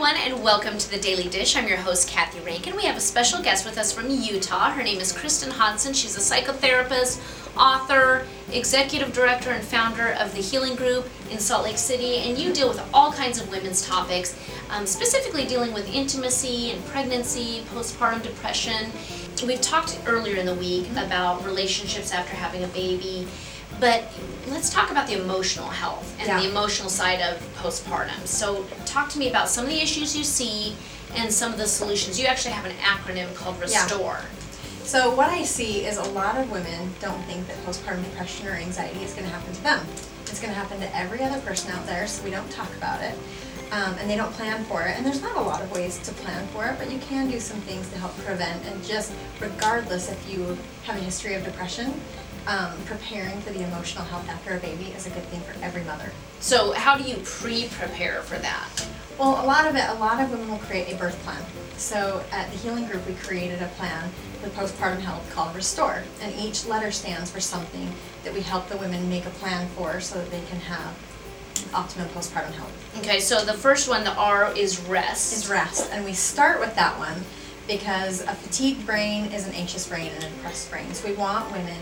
everyone, and welcome to the Daily Dish. I'm your host, Kathy Rankin. We have a special guest with us from Utah. Her name is Kristen Hodson. She's a psychotherapist, author, executive director, and founder of the Healing Group in Salt Lake City. And you deal with all kinds of women's topics, um, specifically dealing with intimacy and pregnancy, postpartum depression. We've talked earlier in the week about relationships after having a baby. But let's talk about the emotional health and Yeah. the emotional side of postpartum. So, talk to me about some of the issues you see and some of the solutions. You actually have an acronym called Yeah. RESTORE. So what I see is a lot of women don't think that postpartum depression or anxiety is going to happen to them. It's going to happen to every other person out there, so we don't talk about it. Um, and they don't plan for it. And there's not a lot of ways to plan for it, but you can do some things to help prevent. And just regardless if you have a history of depression, um, preparing for the emotional health after a baby is a good thing for every mother. So, how do you pre prepare for that? Well, a lot of it, a lot of women will create a birth plan. So at the Healing Group, we created a plan for postpartum health called Restore. And each letter stands for something that we help the women make a plan for so that they can have optimum postpartum health. Okay, so the first one, the R, is rest. Is rest. And we start with that one because a fatigued brain is an anxious brain and a depressed brain. So we want women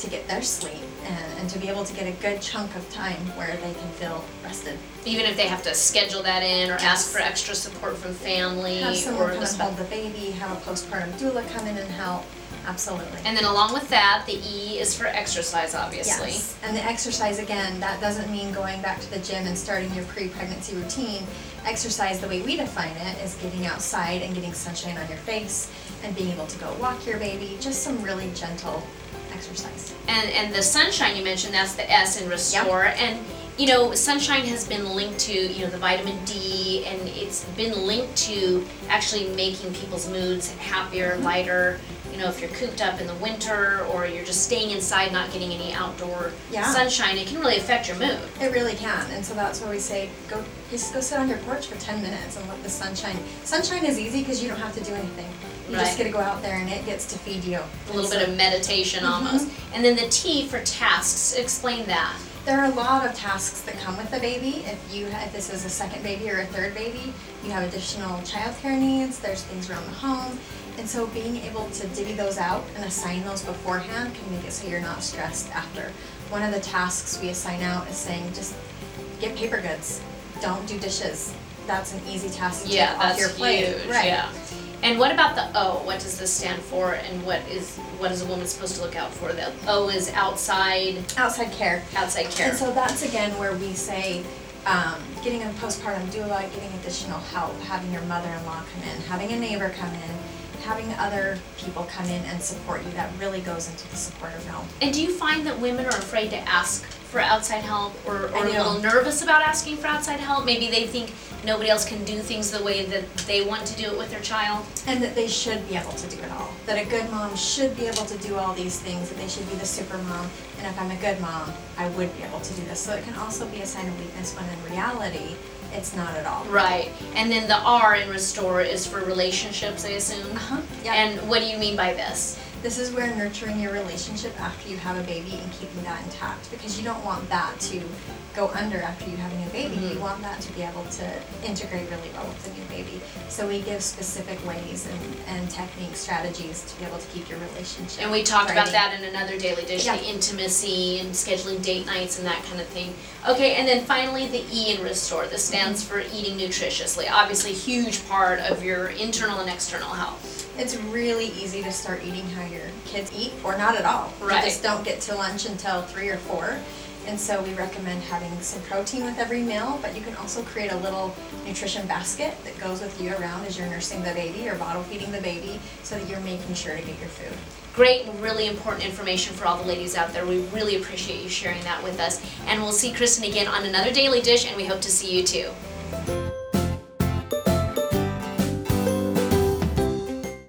to get their sleep and, and to be able to get a good chunk of time where they can feel rested. Even if they have to schedule that in or ask for extra support from family Have or come the and hold the baby, have a postpartum doula come in and help. Absolutely. And then along with that, the E is for exercise, obviously. Yes. And the exercise again, that doesn't mean going back to the gym and starting your pre-pregnancy routine. Exercise, the way we define it, is getting outside and getting sunshine on your face and being able to go walk your baby. Just some really gentle exercise. And and the sunshine you mentioned, that's the S in restore. And you know, sunshine has been linked to you know the vitamin D, and it's been linked to actually making people's moods happier, Mm-hmm. lighter. You know, if you're cooped up in the winter or you're just staying inside, not getting any outdoor Yeah. sunshine, it can really affect your mood. It really can, and so that's why we say go just go sit on your porch for 10 minutes and let the sunshine. Sunshine is easy because you don't have to do anything. You Right. just get to go out there and it gets to feed you. A little bit of meditation mm-hmm. almost. And then the T for tasks. Explain that. There are a lot of tasks that come with the baby. If you if this is a second baby or a third baby, you have additional childcare needs. There's things around the home, and so being able to divvy those out and assign those beforehand can make it so you're not stressed after. One of the tasks we assign out is saying just get paper goods. Don't do dishes. That's an easy task to Yeah, take off that's your plate. huge. Right. Yeah. And what about the O? What does this stand for, and what is what is a woman supposed to look out for? The O is outside Outside care. outside care. And so that's again where we say, um, getting a postpartum doula, getting additional help, having your mother-in-law come in, having a neighbor come in, having other people come in and support you, that really goes into the supportive realm. And do you find that women are afraid to ask for outside help, or, a little nervous about asking for outside help? Maybe they think nobody else can do things the way that they want to do it with their child. And that they should be able to do it all. That a good mom should be able to do all these things, that they should be the super mom. And if I'm a good mom, I would be able to do this. So it can also be a sign of weakness when in reality, it's not at all. Right. And then the R in restore is for relationships, I assume. Uh-huh. Yeah. And what do you mean by this? This is where nurturing your relationship after you have a baby and keeping that intact because you don't want that to go under after you have a new baby. Mhm. You want that to be able to integrate really well with the new baby. So we give specific ways and, and techniques, strategies to be able to keep your relationship. And we talked about that in another daily dish, Yeah. the intimacy and scheduling date nights and that kind of thing. Okay, and then finally the E in restore. This stands Mm-hmm. for eating nutritiously. Obviously, huge part of your internal and external health. It's really easy to start eating how your kids eat or not at all. Right. You just don't get to lunch until three or four. And so we recommend having some protein with every meal, but you can also create a little nutrition basket that goes with you around as you're nursing the baby or bottle feeding the baby so that you're making sure to get your food. Great and really important information for all the ladies out there. We really appreciate you sharing that with us. And we'll see Kristen again on another daily dish, and we hope to see you too.